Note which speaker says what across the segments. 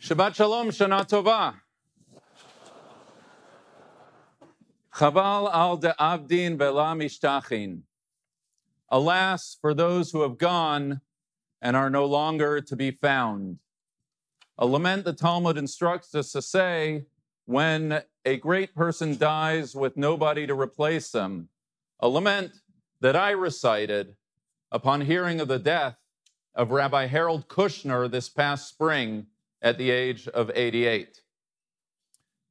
Speaker 1: Shabbat Shalom, Shana Tova. Chaval al de Abdin bela mishtachin. Alas, for those who have gone and are no longer to be found. A lament the Talmud instructs us to say when a great person dies with nobody to replace them. A lament that I recited upon hearing of the death of Rabbi Harold Kushner this past spring at the age of 88.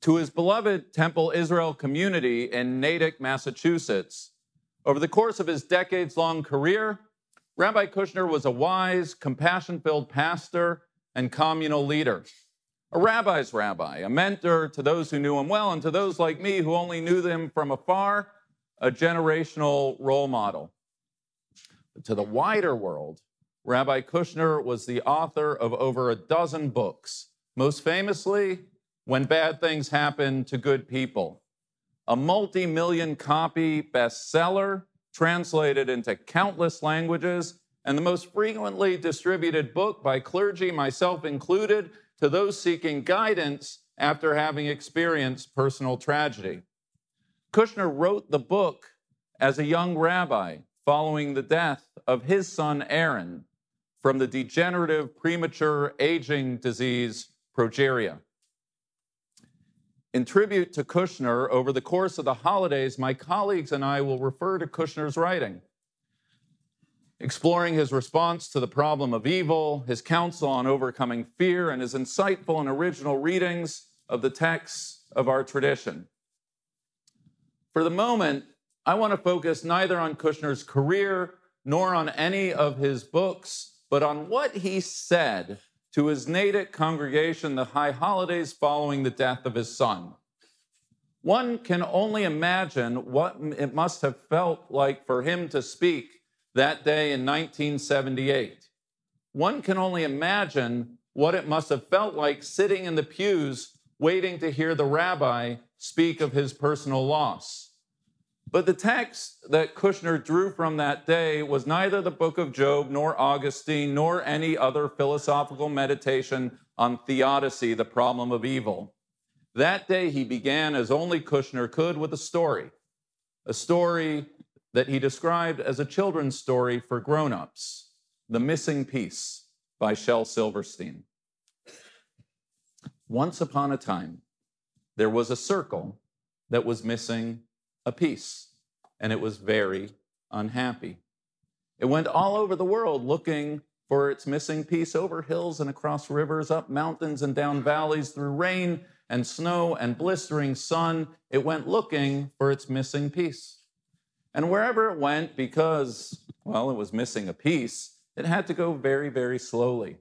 Speaker 1: To his beloved Temple Israel community in Natick, Massachusetts, over the course of his decades long career, Rabbi Kushner was a wise, compassion filled pastor and communal leader. A rabbi's rabbi, a mentor to those who knew him well, and to those like me who only knew them from afar, a generational role model. To the wider world, Rabbi Kushner was the author of over a dozen books, most famously, When Bad Things Happen to Good People, a multi million copy bestseller translated into countless languages, and the most frequently distributed book by clergy, myself included, to those seeking guidance after having experienced personal tragedy. Kushner wrote the book as a young rabbi following the death of his son Aaron from the degenerative premature aging disease progeria. In tribute to Kushner, over the course of the holidays, my colleagues and I will refer to Kushner's writing, exploring his response to the problem of evil, his counsel on overcoming fear, and his insightful and original readings of the texts of our tradition. For the moment, I want to focus neither on Kushner's career nor on any of his books, but on what he said to his Natick congregation the high holidays following the death of his son. One can only imagine what it must have felt like for him to speak that day in 1978. One can only imagine what it must have felt like sitting in the pews waiting to hear the rabbi speak of his personal loss. But the text that Kushner drew from that day was neither the book of Job, nor Augustine, nor any other philosophical meditation on theodicy, the problem of evil. That day he began, as only Kushner could, with a story, a story that he described as a children's story for grown-ups, The Missing Piece by Shel Silverstein. Once upon a time, there was a circle that was missing a piece, and it was very unhappy. It went all over the world looking for its missing piece over hills and across rivers, up mountains and down valleys, through rain and snow and blistering sun. It went looking for its missing piece. And wherever it went, because, well, it was missing a piece, it had to go very, very slowly.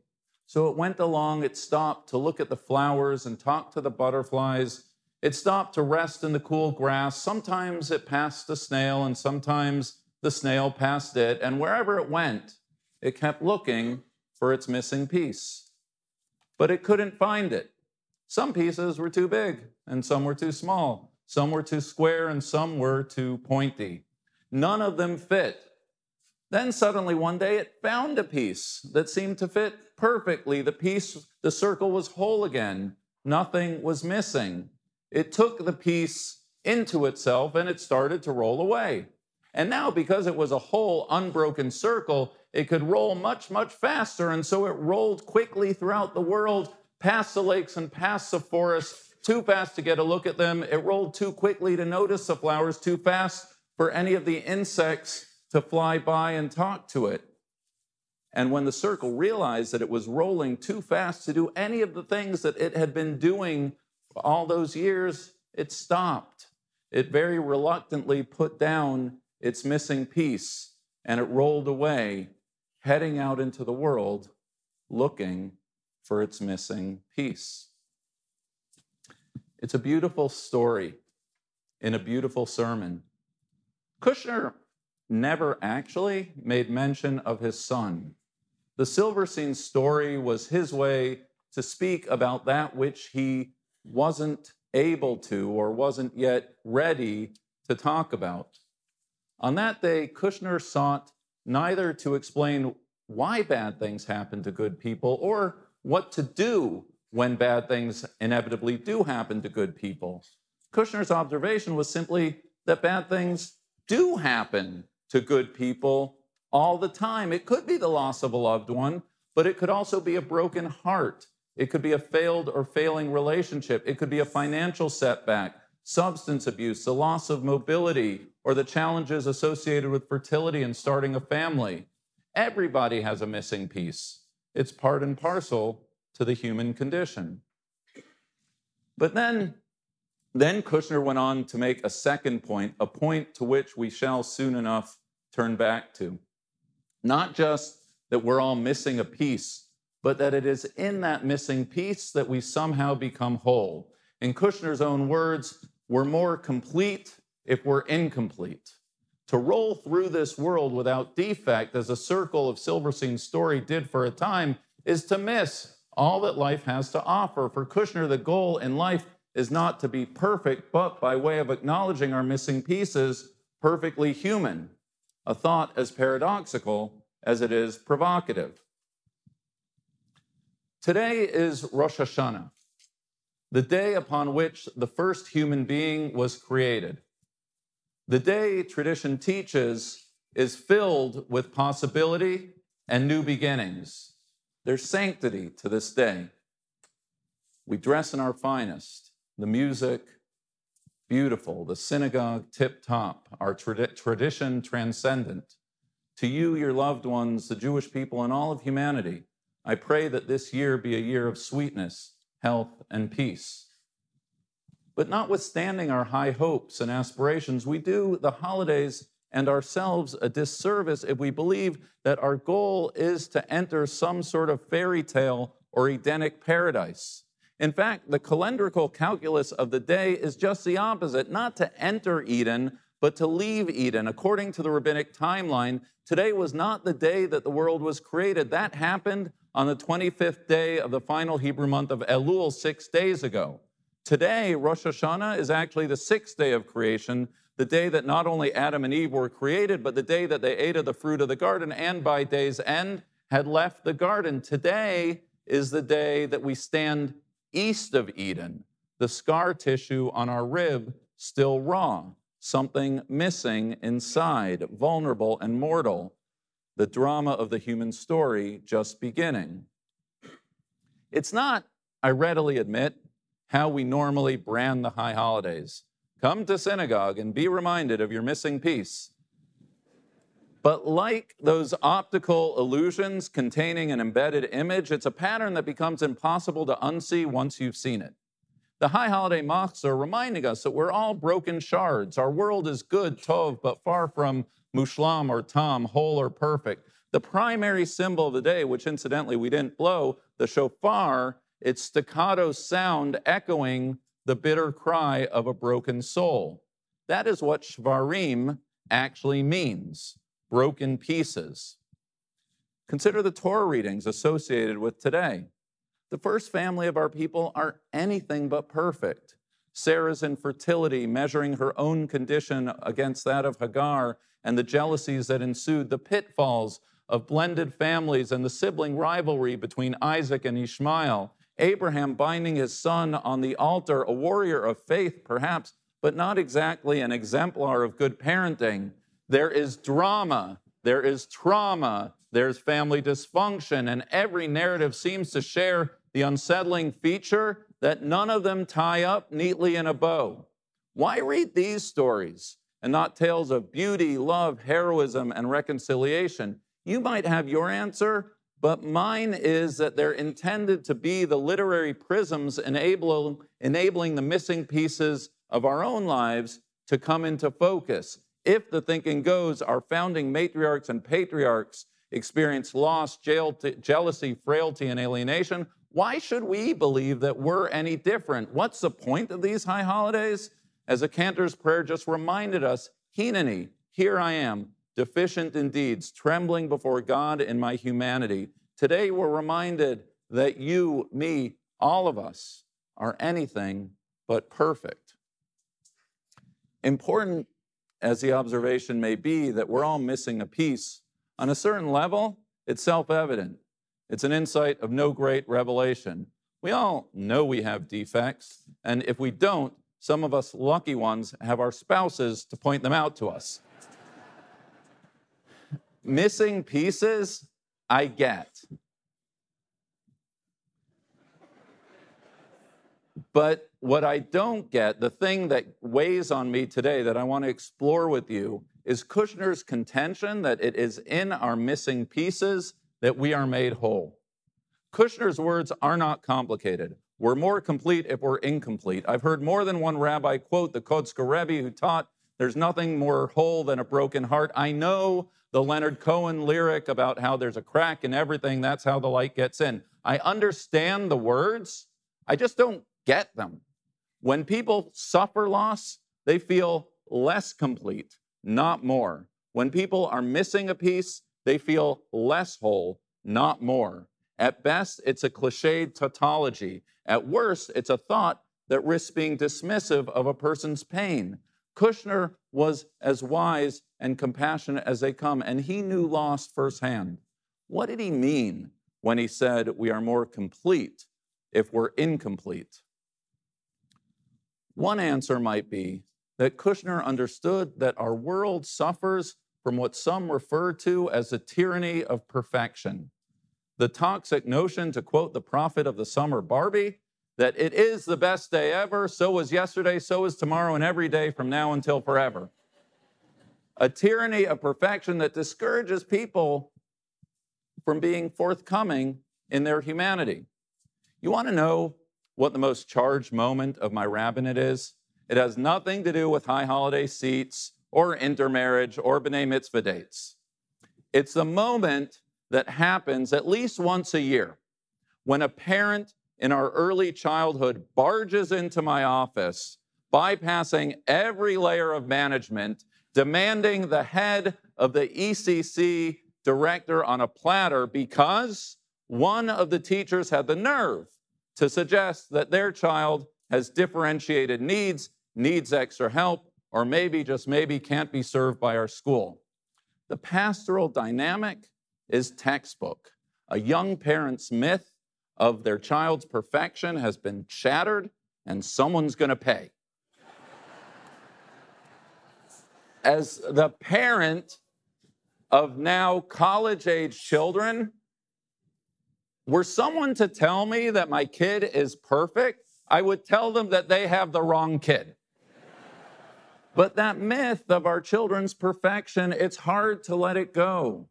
Speaker 1: So it went along, it stopped to look at the flowers and talk to the butterflies it stopped to rest in the cool grass. Sometimes it passed a snail, and sometimes the snail passed it. And wherever it went, it kept looking for its missing piece. But it couldn't find it. Some pieces were too big, and some were too small. Some were too square, and some were too pointy. None of them fit. Then suddenly one day it found a piece that seemed to fit perfectly. The piece, the circle was whole again. Nothing was missing. It took the piece into itself and it started to roll away. And now, because it was a whole unbroken circle, it could roll much, much faster. And so it rolled quickly throughout the world, past the lakes and past the forests, too fast to get a look at them. It rolled too quickly to notice the flowers, too fast for any of the insects to fly by and talk to it. And when the circle realized that it was rolling too fast to do any of the things that it had been doing all those years, it stopped. It very reluctantly put down its missing piece and it rolled away heading out into the world looking for its missing piece. It's a beautiful story in a beautiful sermon. Kushner never actually made mention of his son. The Silverstein story was his way to speak about that which he wasn't able to or wasn't yet ready to talk about. On that day, Kushner sought neither to explain why bad things happen to good people or what to do when bad things inevitably do happen to good people. Kushner's observation was simply that bad things do happen to good people all the time. It could be the loss of a loved one, but it could also be a broken heart. It could be a failed or failing relationship. It could be a financial setback, substance abuse, the loss of mobility, or the challenges associated with fertility and starting a family. Everybody has a missing piece. It's part and parcel to the human condition. But then, then Kushner went on to make a second point, a point to which we shall soon enough turn back to. Not just that we're all missing a piece, but that it is in that missing piece that we somehow become whole. In Kushner's own words, we're more complete if we're incomplete. To roll through this world without defect, as a circle of Silverstein's story did for a time, is to miss all that life has to offer. For Kushner, the goal in life is not to be perfect, but by way of acknowledging our missing pieces, perfectly human. A thought as paradoxical as it is provocative. Today is Rosh Hashanah, the day upon which the first human being was created. The day, tradition teaches, is filled with possibility and new beginnings. There's sanctity to this day. We dress in our finest, the music, beautiful, the synagogue tip top, our trad- tradition transcendent. To you, your loved ones, the Jewish people, and all of humanity, I pray that this year be a year of sweetness, health, and peace. But notwithstanding our high hopes and aspirations, we do the holidays and ourselves a disservice if we believe that our goal is to enter some sort of fairy tale or Edenic paradise. In fact, the calendrical calculus of the day is just the opposite not to enter Eden, but to leave Eden. According to the rabbinic timeline, today was not the day that the world was created. That happened on the 25th day of the final Hebrew month of Elul, six days ago. Today, Rosh Hashanah is actually the sixth day of creation, the day that not only Adam and Eve were created, but the day that they ate of the fruit of the garden and by day's end had left the garden. Today is the day that we stand east of Eden, the scar tissue on our rib still raw, something missing inside, vulnerable and mortal, the drama of the human story just beginning. It's not, I readily admit, how we normally brand the high holidays. Come to synagogue and be reminded of your missing piece. But like those optical illusions containing an embedded image, it's a pattern that becomes impossible to unsee once you've seen it. The high holiday moths are reminding us that we're all broken shards. Our world is good, tov, but far from mushlam or tam, whole or perfect. The primary symbol of the day, which incidentally we didn't blow, the shofar, its staccato sound echoing the bitter cry of a broken soul. That is what shvarim actually means broken pieces. Consider the Torah readings associated with today. The first family of our people are anything but perfect. Sarah's infertility, measuring her own condition against that of Hagar, and the jealousies that ensued, the pitfalls of blended families and the sibling rivalry between Isaac and Ishmael, Abraham binding his son on the altar, a warrior of faith, perhaps, but not exactly an exemplar of good parenting. There is drama, there is trauma, there's family dysfunction, and every narrative seems to share the unsettling feature that none of them tie up neatly in a bow. Why read these stories and not tales of beauty, love, heroism, and reconciliation? You might have your answer, but mine is that they're intended to be the literary prisms enable, enabling the missing pieces of our own lives to come into focus. If the thinking goes, our founding matriarchs and patriarchs experience loss, jealousy, frailty, and alienation. Why should we believe that we're any different? What's the point of these high holidays? As a cantor's prayer just reminded us, Hineni, here I am, deficient in deeds, trembling before God in my humanity. Today we're reminded that you, me, all of us are anything but perfect. Important as the observation may be that we're all missing a piece, on a certain level, it's self evident. It's an insight of no great revelation. We all know we have defects, and if we don't, some of us lucky ones have our spouses to point them out to us. Missing pieces, I get. But what I don't get, the thing that weighs on me today that I want to explore with you, is Kushner's contention that it is in our missing pieces that we are made whole. Kushner's words are not complicated. We're more complete if we're incomplete. I've heard more than one rabbi quote the Kotzker Rebbe who taught there's nothing more whole than a broken heart. I know the Leonard Cohen lyric about how there's a crack in everything, that's how the light gets in. I understand the words, I just don't get them. When people suffer loss, they feel less complete, not more. When people are missing a piece, they feel less whole, not more. At best, it's a cliched tautology. At worst, it's a thought that risks being dismissive of a person's pain. Kushner was as wise and compassionate as they come, and he knew loss firsthand. What did he mean when he said we are more complete if we're incomplete? One answer might be that Kushner understood that our world suffers from what some refer to as the tyranny of perfection. The toxic notion, to quote the prophet of the summer, Barbie, that it is the best day ever, so was yesterday, so is tomorrow, and every day from now until forever. A tyranny of perfection that discourages people from being forthcoming in their humanity. You want to know what the most charged moment of my rabbinate is? It has nothing to do with high holiday seats or intermarriage or B'nai Mitzvah dates. It's the moment that happens at least once a year when a parent in our early childhood barges into my office, bypassing every layer of management, demanding the head of the ECC director on a platter because one of the teachers had the nerve to suggest that their child has differentiated needs, needs extra help, or maybe, just maybe, can't be served by our school. The pastoral dynamic is textbook. A young parent's myth of their child's perfection has been shattered, and someone's going to pay. As the parent of now college age children, were someone to tell me that my kid is perfect, I would tell them that they have the wrong kid. But that myth of our children's perfection, it's hard to let it go.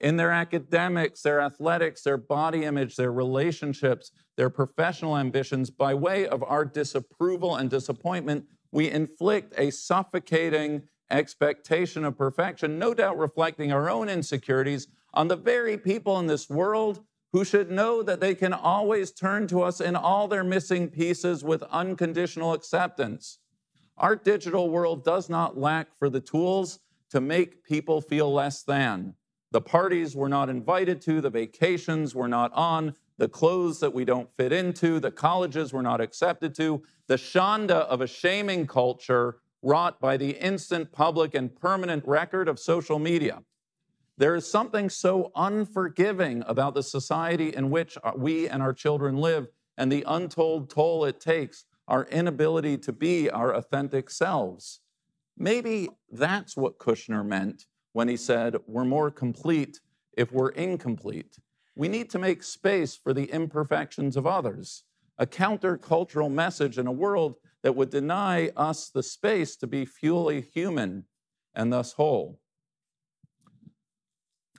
Speaker 1: In their academics, their athletics, their body image, their relationships, their professional ambitions, by way of our disapproval and disappointment, we inflict a suffocating expectation of perfection, no doubt reflecting our own insecurities on the very people in this world who should know that they can always turn to us in all their missing pieces with unconditional acceptance. Our digital world does not lack for the tools to make people feel less than. The parties we're not invited to, the vacations we're not on, the clothes that we don't fit into, the colleges we're not accepted to, the shanda of a shaming culture wrought by the instant public and permanent record of social media. There is something so unforgiving about the society in which we and our children live and the untold toll it takes our inability to be our authentic selves. Maybe that's what Kushner meant when he said, We're more complete if we're incomplete. We need to make space for the imperfections of others, a countercultural message in a world that would deny us the space to be fully human and thus whole.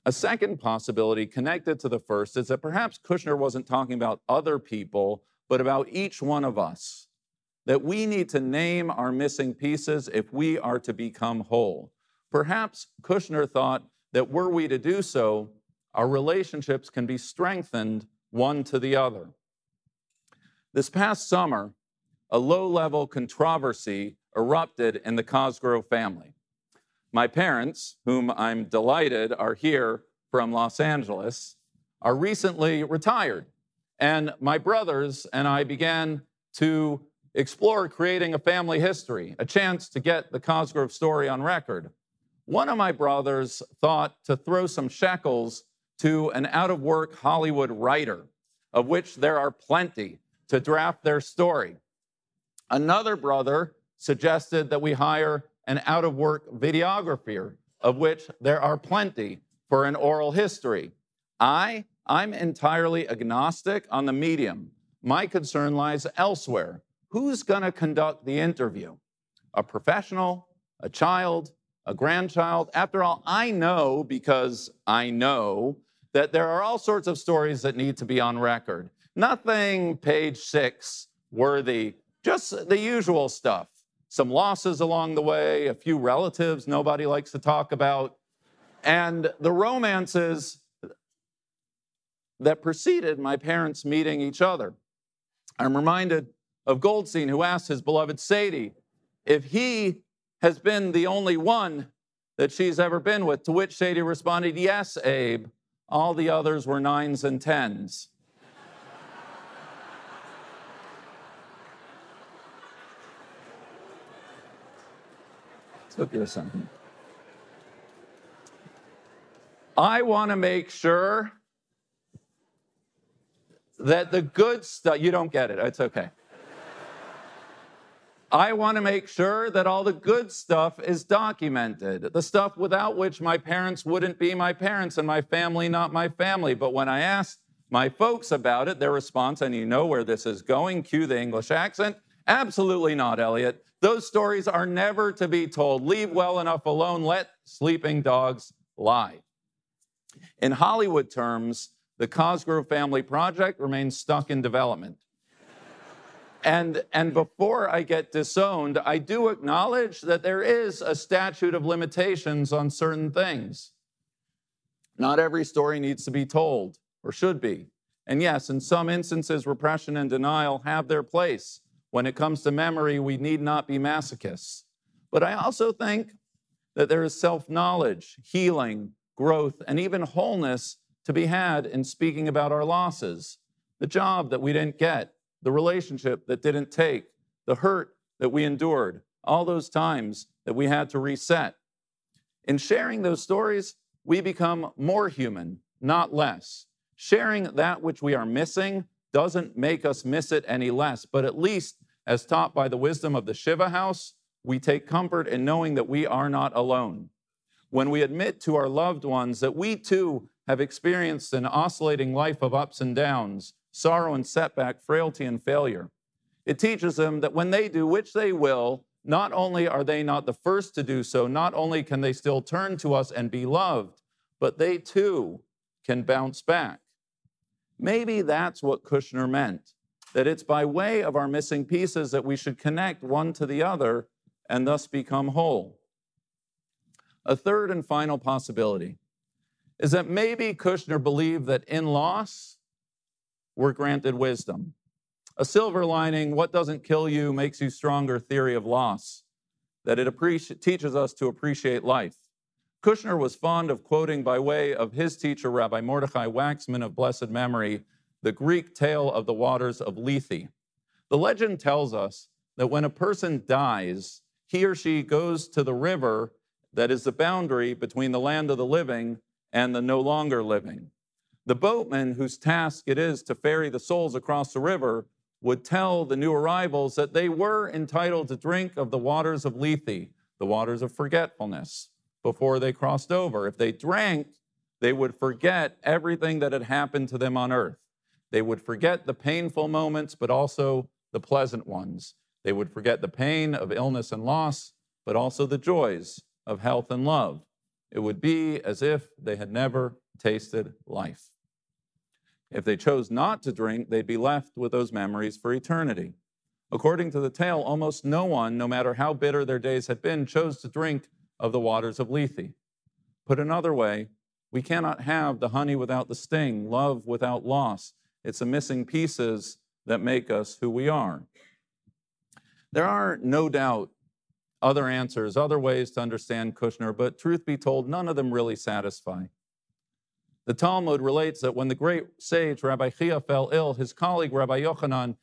Speaker 1: A second possibility connected to the first is that perhaps Kushner wasn't talking about other people, but about each one of us that we need to name our missing pieces if we are to become whole. Perhaps Kushner thought that were we to do so, our relationships can be strengthened one to the other. This past summer, a low level controversy erupted in the Cosgrove family. My parents, whom I'm delighted are here from Los Angeles, are recently retired. And my brothers and I began to explore creating a family history, a chance to get the Cosgrove story on record. One of my brothers thought to throw some shekels to an out of work Hollywood writer, of which there are plenty, to draft their story. Another brother suggested that we hire an out of work videographer, of which there are plenty, for an oral history. I, I'm entirely agnostic on the medium. My concern lies elsewhere. Who's going to conduct the interview? A professional, a child, a grandchild? After all, I know because I know that there are all sorts of stories that need to be on record. Nothing page six worthy, just the usual stuff. Some losses along the way, a few relatives nobody likes to talk about, and the romances that preceded my parents meeting each other. I'm reminded of Goldstein, who asked his beloved Sadie if he has been the only one that she's ever been with, to which Sadie responded, Yes, Abe. All the others were nines and tens. Took you second. I want to make sure that the good stuff, you don't get it, it's okay. I want to make sure that all the good stuff is documented, the stuff without which my parents wouldn't be my parents and my family not my family. But when I asked my folks about it, their response, and you know where this is going, cue the English accent, absolutely not, Elliot. Those stories are never to be told. Leave well enough alone, let sleeping dogs lie. In Hollywood terms, the Cosgrove Family Project remains stuck in development. And, and before I get disowned, I do acknowledge that there is a statute of limitations on certain things. Not every story needs to be told, or should be. And yes, in some instances, repression and denial have their place. When it comes to memory, we need not be masochists. But I also think that there is self knowledge, healing, growth, and even wholeness to be had in speaking about our losses, the job that we didn't get, the relationship that didn't take, the hurt that we endured, all those times that we had to reset. In sharing those stories, we become more human, not less. Sharing that which we are missing doesn't make us miss it any less, but at least, as taught by the wisdom of the Shiva house, we take comfort in knowing that we are not alone. When we admit to our loved ones that we too have experienced an oscillating life of ups and downs, sorrow and setback, frailty and failure. It teaches them that when they do, which they will, not only are they not the first to do so, not only can they still turn to us and be loved, but they too can bounce back. Maybe that's what Kushner meant that it's by way of our missing pieces that we should connect one to the other and thus become whole. A third and final possibility is that maybe Kushner believed that in loss, we're granted wisdom. A silver lining, what doesn't kill you makes you stronger theory of loss, that it appreci- teaches us to appreciate life. Kushner was fond of quoting by way of his teacher, Rabbi Mordechai Waxman of blessed memory, the Greek tale of the waters of Lethe. The legend tells us that when a person dies, he or she goes to the river that is the boundary between the land of the living and the no longer living. The boatman, whose task it is to ferry the souls across the river, would tell the new arrivals that they were entitled to drink of the waters of Lethe, the waters of forgetfulness, before they crossed over. If they drank, they would forget everything that had happened to them on earth. They would forget the painful moments, but also the pleasant ones. They would forget the pain of illness and loss, but also the joys of health and love. It would be as if they had never tasted life. If they chose not to drink, they'd be left with those memories for eternity. According to the tale, almost no one, no matter how bitter their days had been, chose to drink of the waters of Lethe. Put another way, We cannot have the honey without the sting, love without loss. It's the missing pieces that make us who we are. There are no doubt other answers, other ways to understand Kushner, but truth be told, none of them really satisfy. The Talmud relates that when the great sage Rabbi Chiya fell ill, his colleague Rabbi Yochanan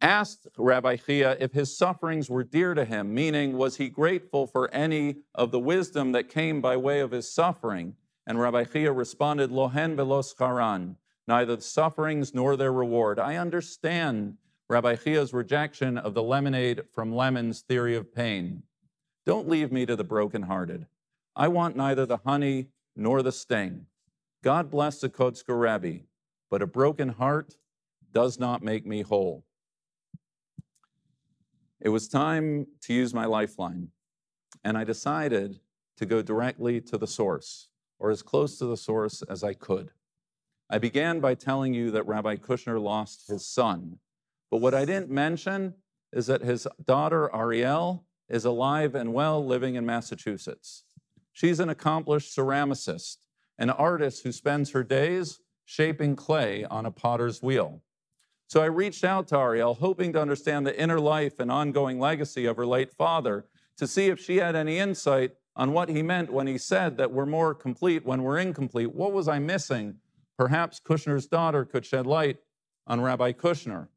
Speaker 1: asked Rabbi Chiya if his sufferings were dear to him, meaning, was he grateful for any of the wisdom that came by way of his suffering? And Rabbi Chiya responded, Lohen velos charan, neither the sufferings nor their reward. I understand Rabbi Chiya's rejection of the lemonade from Lemon's theory of pain. Don't leave me to the brokenhearted. I want neither the honey nor the sting. God bless the Kotzker Rebbe, but a broken heart does not make me whole. It was time to use my lifeline, and I decided to go directly to the source, or as close to the source as I could. I began by telling you that Rabbi Kushner lost his son but what I didn't mention is that his daughter, Ariel, is alive and well living in Massachusetts. She's an accomplished ceramicist, an artist who spends her days shaping clay on a potter's wheel. So I reached out to Ariel, hoping to understand the inner life and ongoing legacy of her late father, to see if she had any insight on what he meant when he said that we're more complete when we're incomplete. What was I missing? Perhaps Kushner's daughter could shed light on Rabbi Kushner.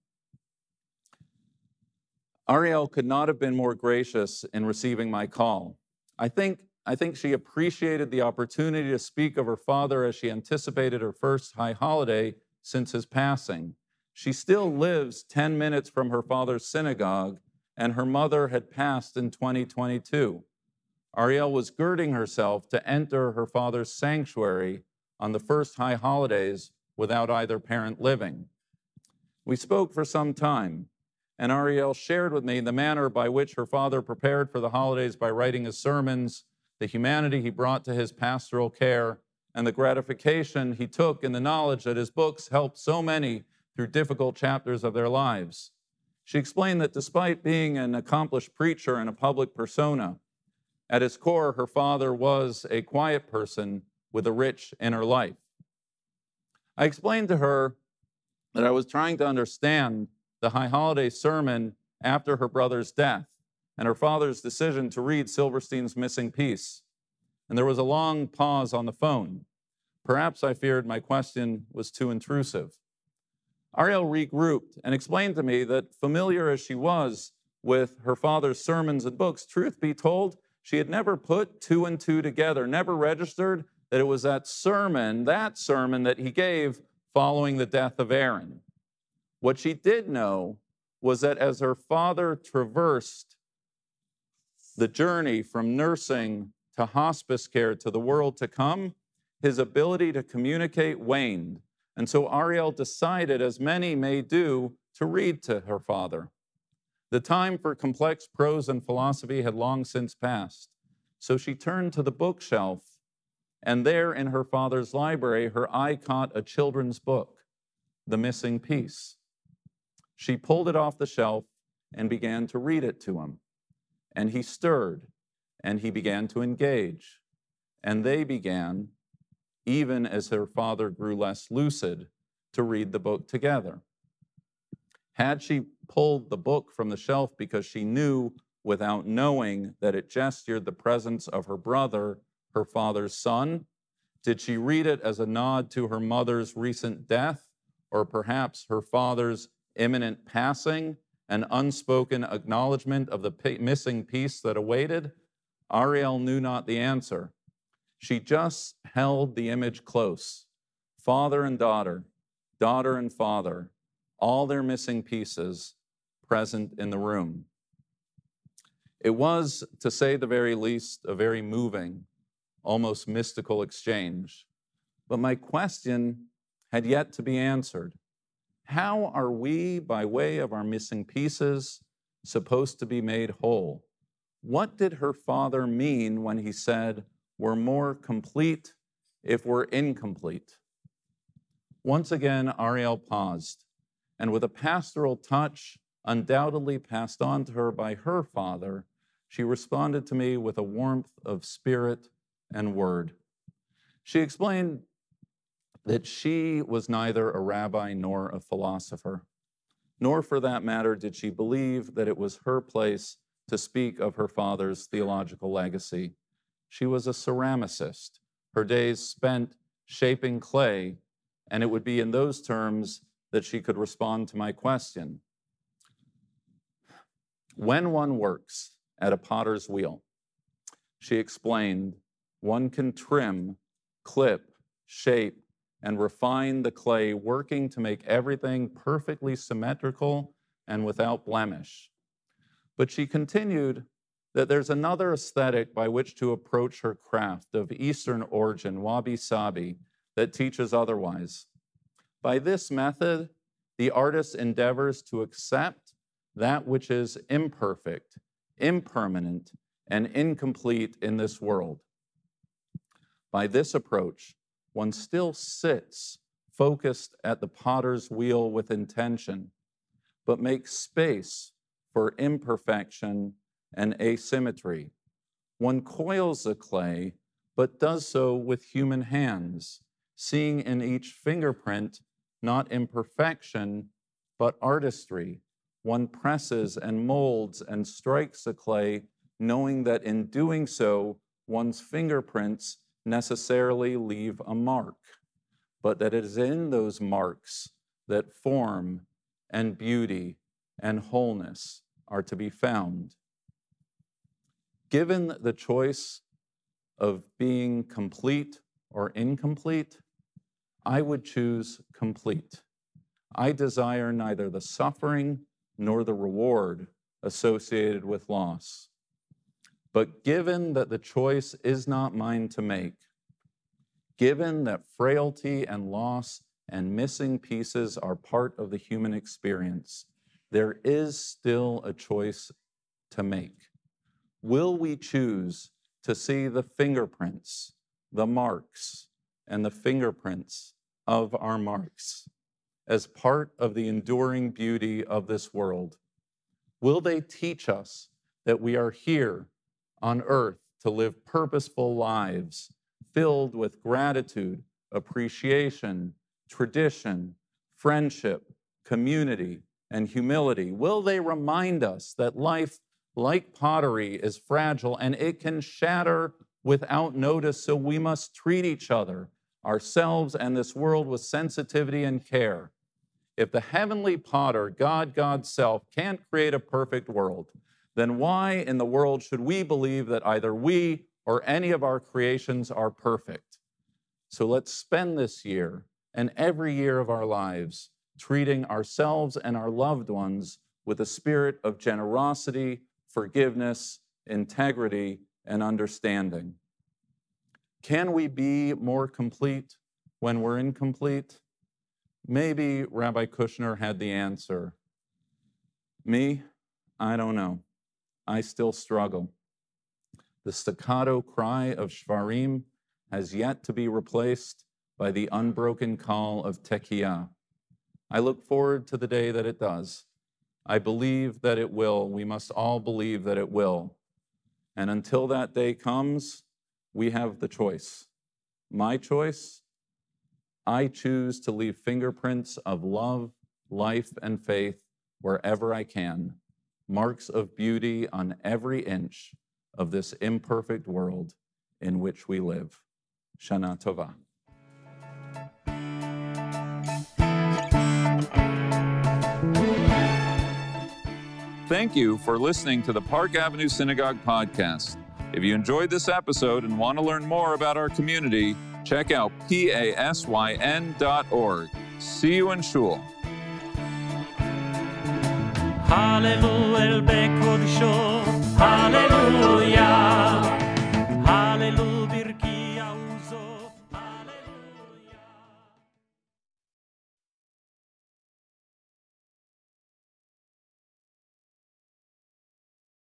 Speaker 1: Ariel could not have been more gracious in receiving my call. I think, I think she appreciated the opportunity to speak of her father as she anticipated her first high holiday since his passing. She still lives 10 minutes from her father's synagogue, and her mother had passed in 2022. Ariel was girding herself to enter her father's sanctuary on the first high holidays without either parent living. We spoke for some time and Ariel shared with me the manner by which her father prepared for the holidays by writing his sermons, the humanity he brought to his pastoral care, and the gratification he took in the knowledge that his books helped so many through difficult chapters of their lives. She explained that despite being an accomplished preacher and a public persona, at his core, her father was a quiet person with a rich inner life. I explained to her that I was trying to understand the High Holiday sermon after her brother's death and her father's decision to read Silverstein's missing piece. And there was a long pause on the phone. Perhaps I feared my question was too intrusive. Ariel regrouped and explained to me that, familiar as she was with her father's sermons and books, truth be told, she had never put two and two together, never registered that it was that sermon, that sermon that he gave following the death of Aaron. What she did know was that as her father traversed the journey from nursing to hospice care to the world to come, his ability to communicate waned. And so Ariel decided, as many may do, to read to her father. The time for complex prose and philosophy had long since passed. So she turned to the bookshelf, and there in her father's library, her eye caught a children's book, The Missing Piece. She pulled it off the shelf and began to read it to him. And he stirred and he began to engage. And they began, even as her father grew less lucid, to read the book together. Had she pulled the book from the shelf because she knew without knowing that it gestured the presence of her brother, her father's son? Did she read it as a nod to her mother's recent death, or perhaps her father's imminent passing, an unspoken acknowledgement of the missing piece that awaited? Ariel knew not the answer. She just held the image close father and daughter, daughter and father, all their missing pieces present in the room. It was, to say the very least, a very moving, almost mystical exchange. But my question had yet to be answered. How are we, by way of our missing pieces, supposed to be made whole? What did her father mean when he said, We're more complete if we're incomplete? Once again, Ariel paused, and with a pastoral touch, undoubtedly passed on to her by her father, she responded to me with a warmth of spirit and word. She explained that she was neither a rabbi nor a philosopher, nor for that matter did she believe that it was her place to speak of her father's theological legacy. She was a ceramicist, her days spent shaping clay, and it would be in those terms that she could respond to my question. When one works at a potter's wheel, she explained, one can trim, clip, shape, and refine the clay, working to make everything perfectly symmetrical and without blemish. But she continued that there's another aesthetic by which to approach her craft of Eastern origin, wabi sabi, that teaches otherwise. By this method, the artist endeavors to accept that which is imperfect, impermanent, and incomplete in this world. By this approach, one still sits focused at the potter's wheel with intention, but makes space for imperfection and asymmetry. One coils the clay, but does so with human hands, seeing in each fingerprint not imperfection, but artistry. One presses and molds and strikes the clay, knowing that in doing so, one's fingerprints necessarily leave a mark, but that it is in those marks that form and beauty and wholeness are to be found. Given the choice of being complete or incomplete, I would choose complete. I desire neither the suffering nor the reward associated with loss. But given that the choice is not mine to make, given that frailty and loss and missing pieces are part of the human experience, there is still a choice to make. Will we choose to see the fingerprints, the marks, and the fingerprints of our marks as part of the enduring beauty of this world? Will they teach us that we are here on earth to live purposeful lives filled with gratitude, appreciation, tradition, friendship, community, and humility? Will they remind us that life, like pottery, is fragile and it can shatter without notice, so we must treat each other, ourselves, and this world with sensitivity and care? If the heavenly potter, God, God's self, can't create a perfect world, then why in the world should we believe that either we or any of our creations are perfect? So let's spend this year and every year of our lives treating ourselves and our loved ones with a spirit of generosity, forgiveness, integrity, and understanding. Can we be more complete when we're incomplete? Maybe Rabbi Kushner had the answer. Me, I don't know. I still struggle. The staccato cry of Shvarim has yet to be replaced by the unbroken call of Tekiyah. I look forward to the day that it does. I believe that it will. We must all believe that it will. And until that day comes, we have the choice. My choice I choose to leave fingerprints of love, life, and faith wherever I can marks of beauty on every inch of this imperfect world in which we live. Shana Tova. Thank you for listening to the Park Avenue Synagogue podcast. If you enjoyed this episode and want to learn more about our community, check out pasyn.org. See you in Shul.
Speaker 2: Hallelujah, Hallelujah, Hallelujah.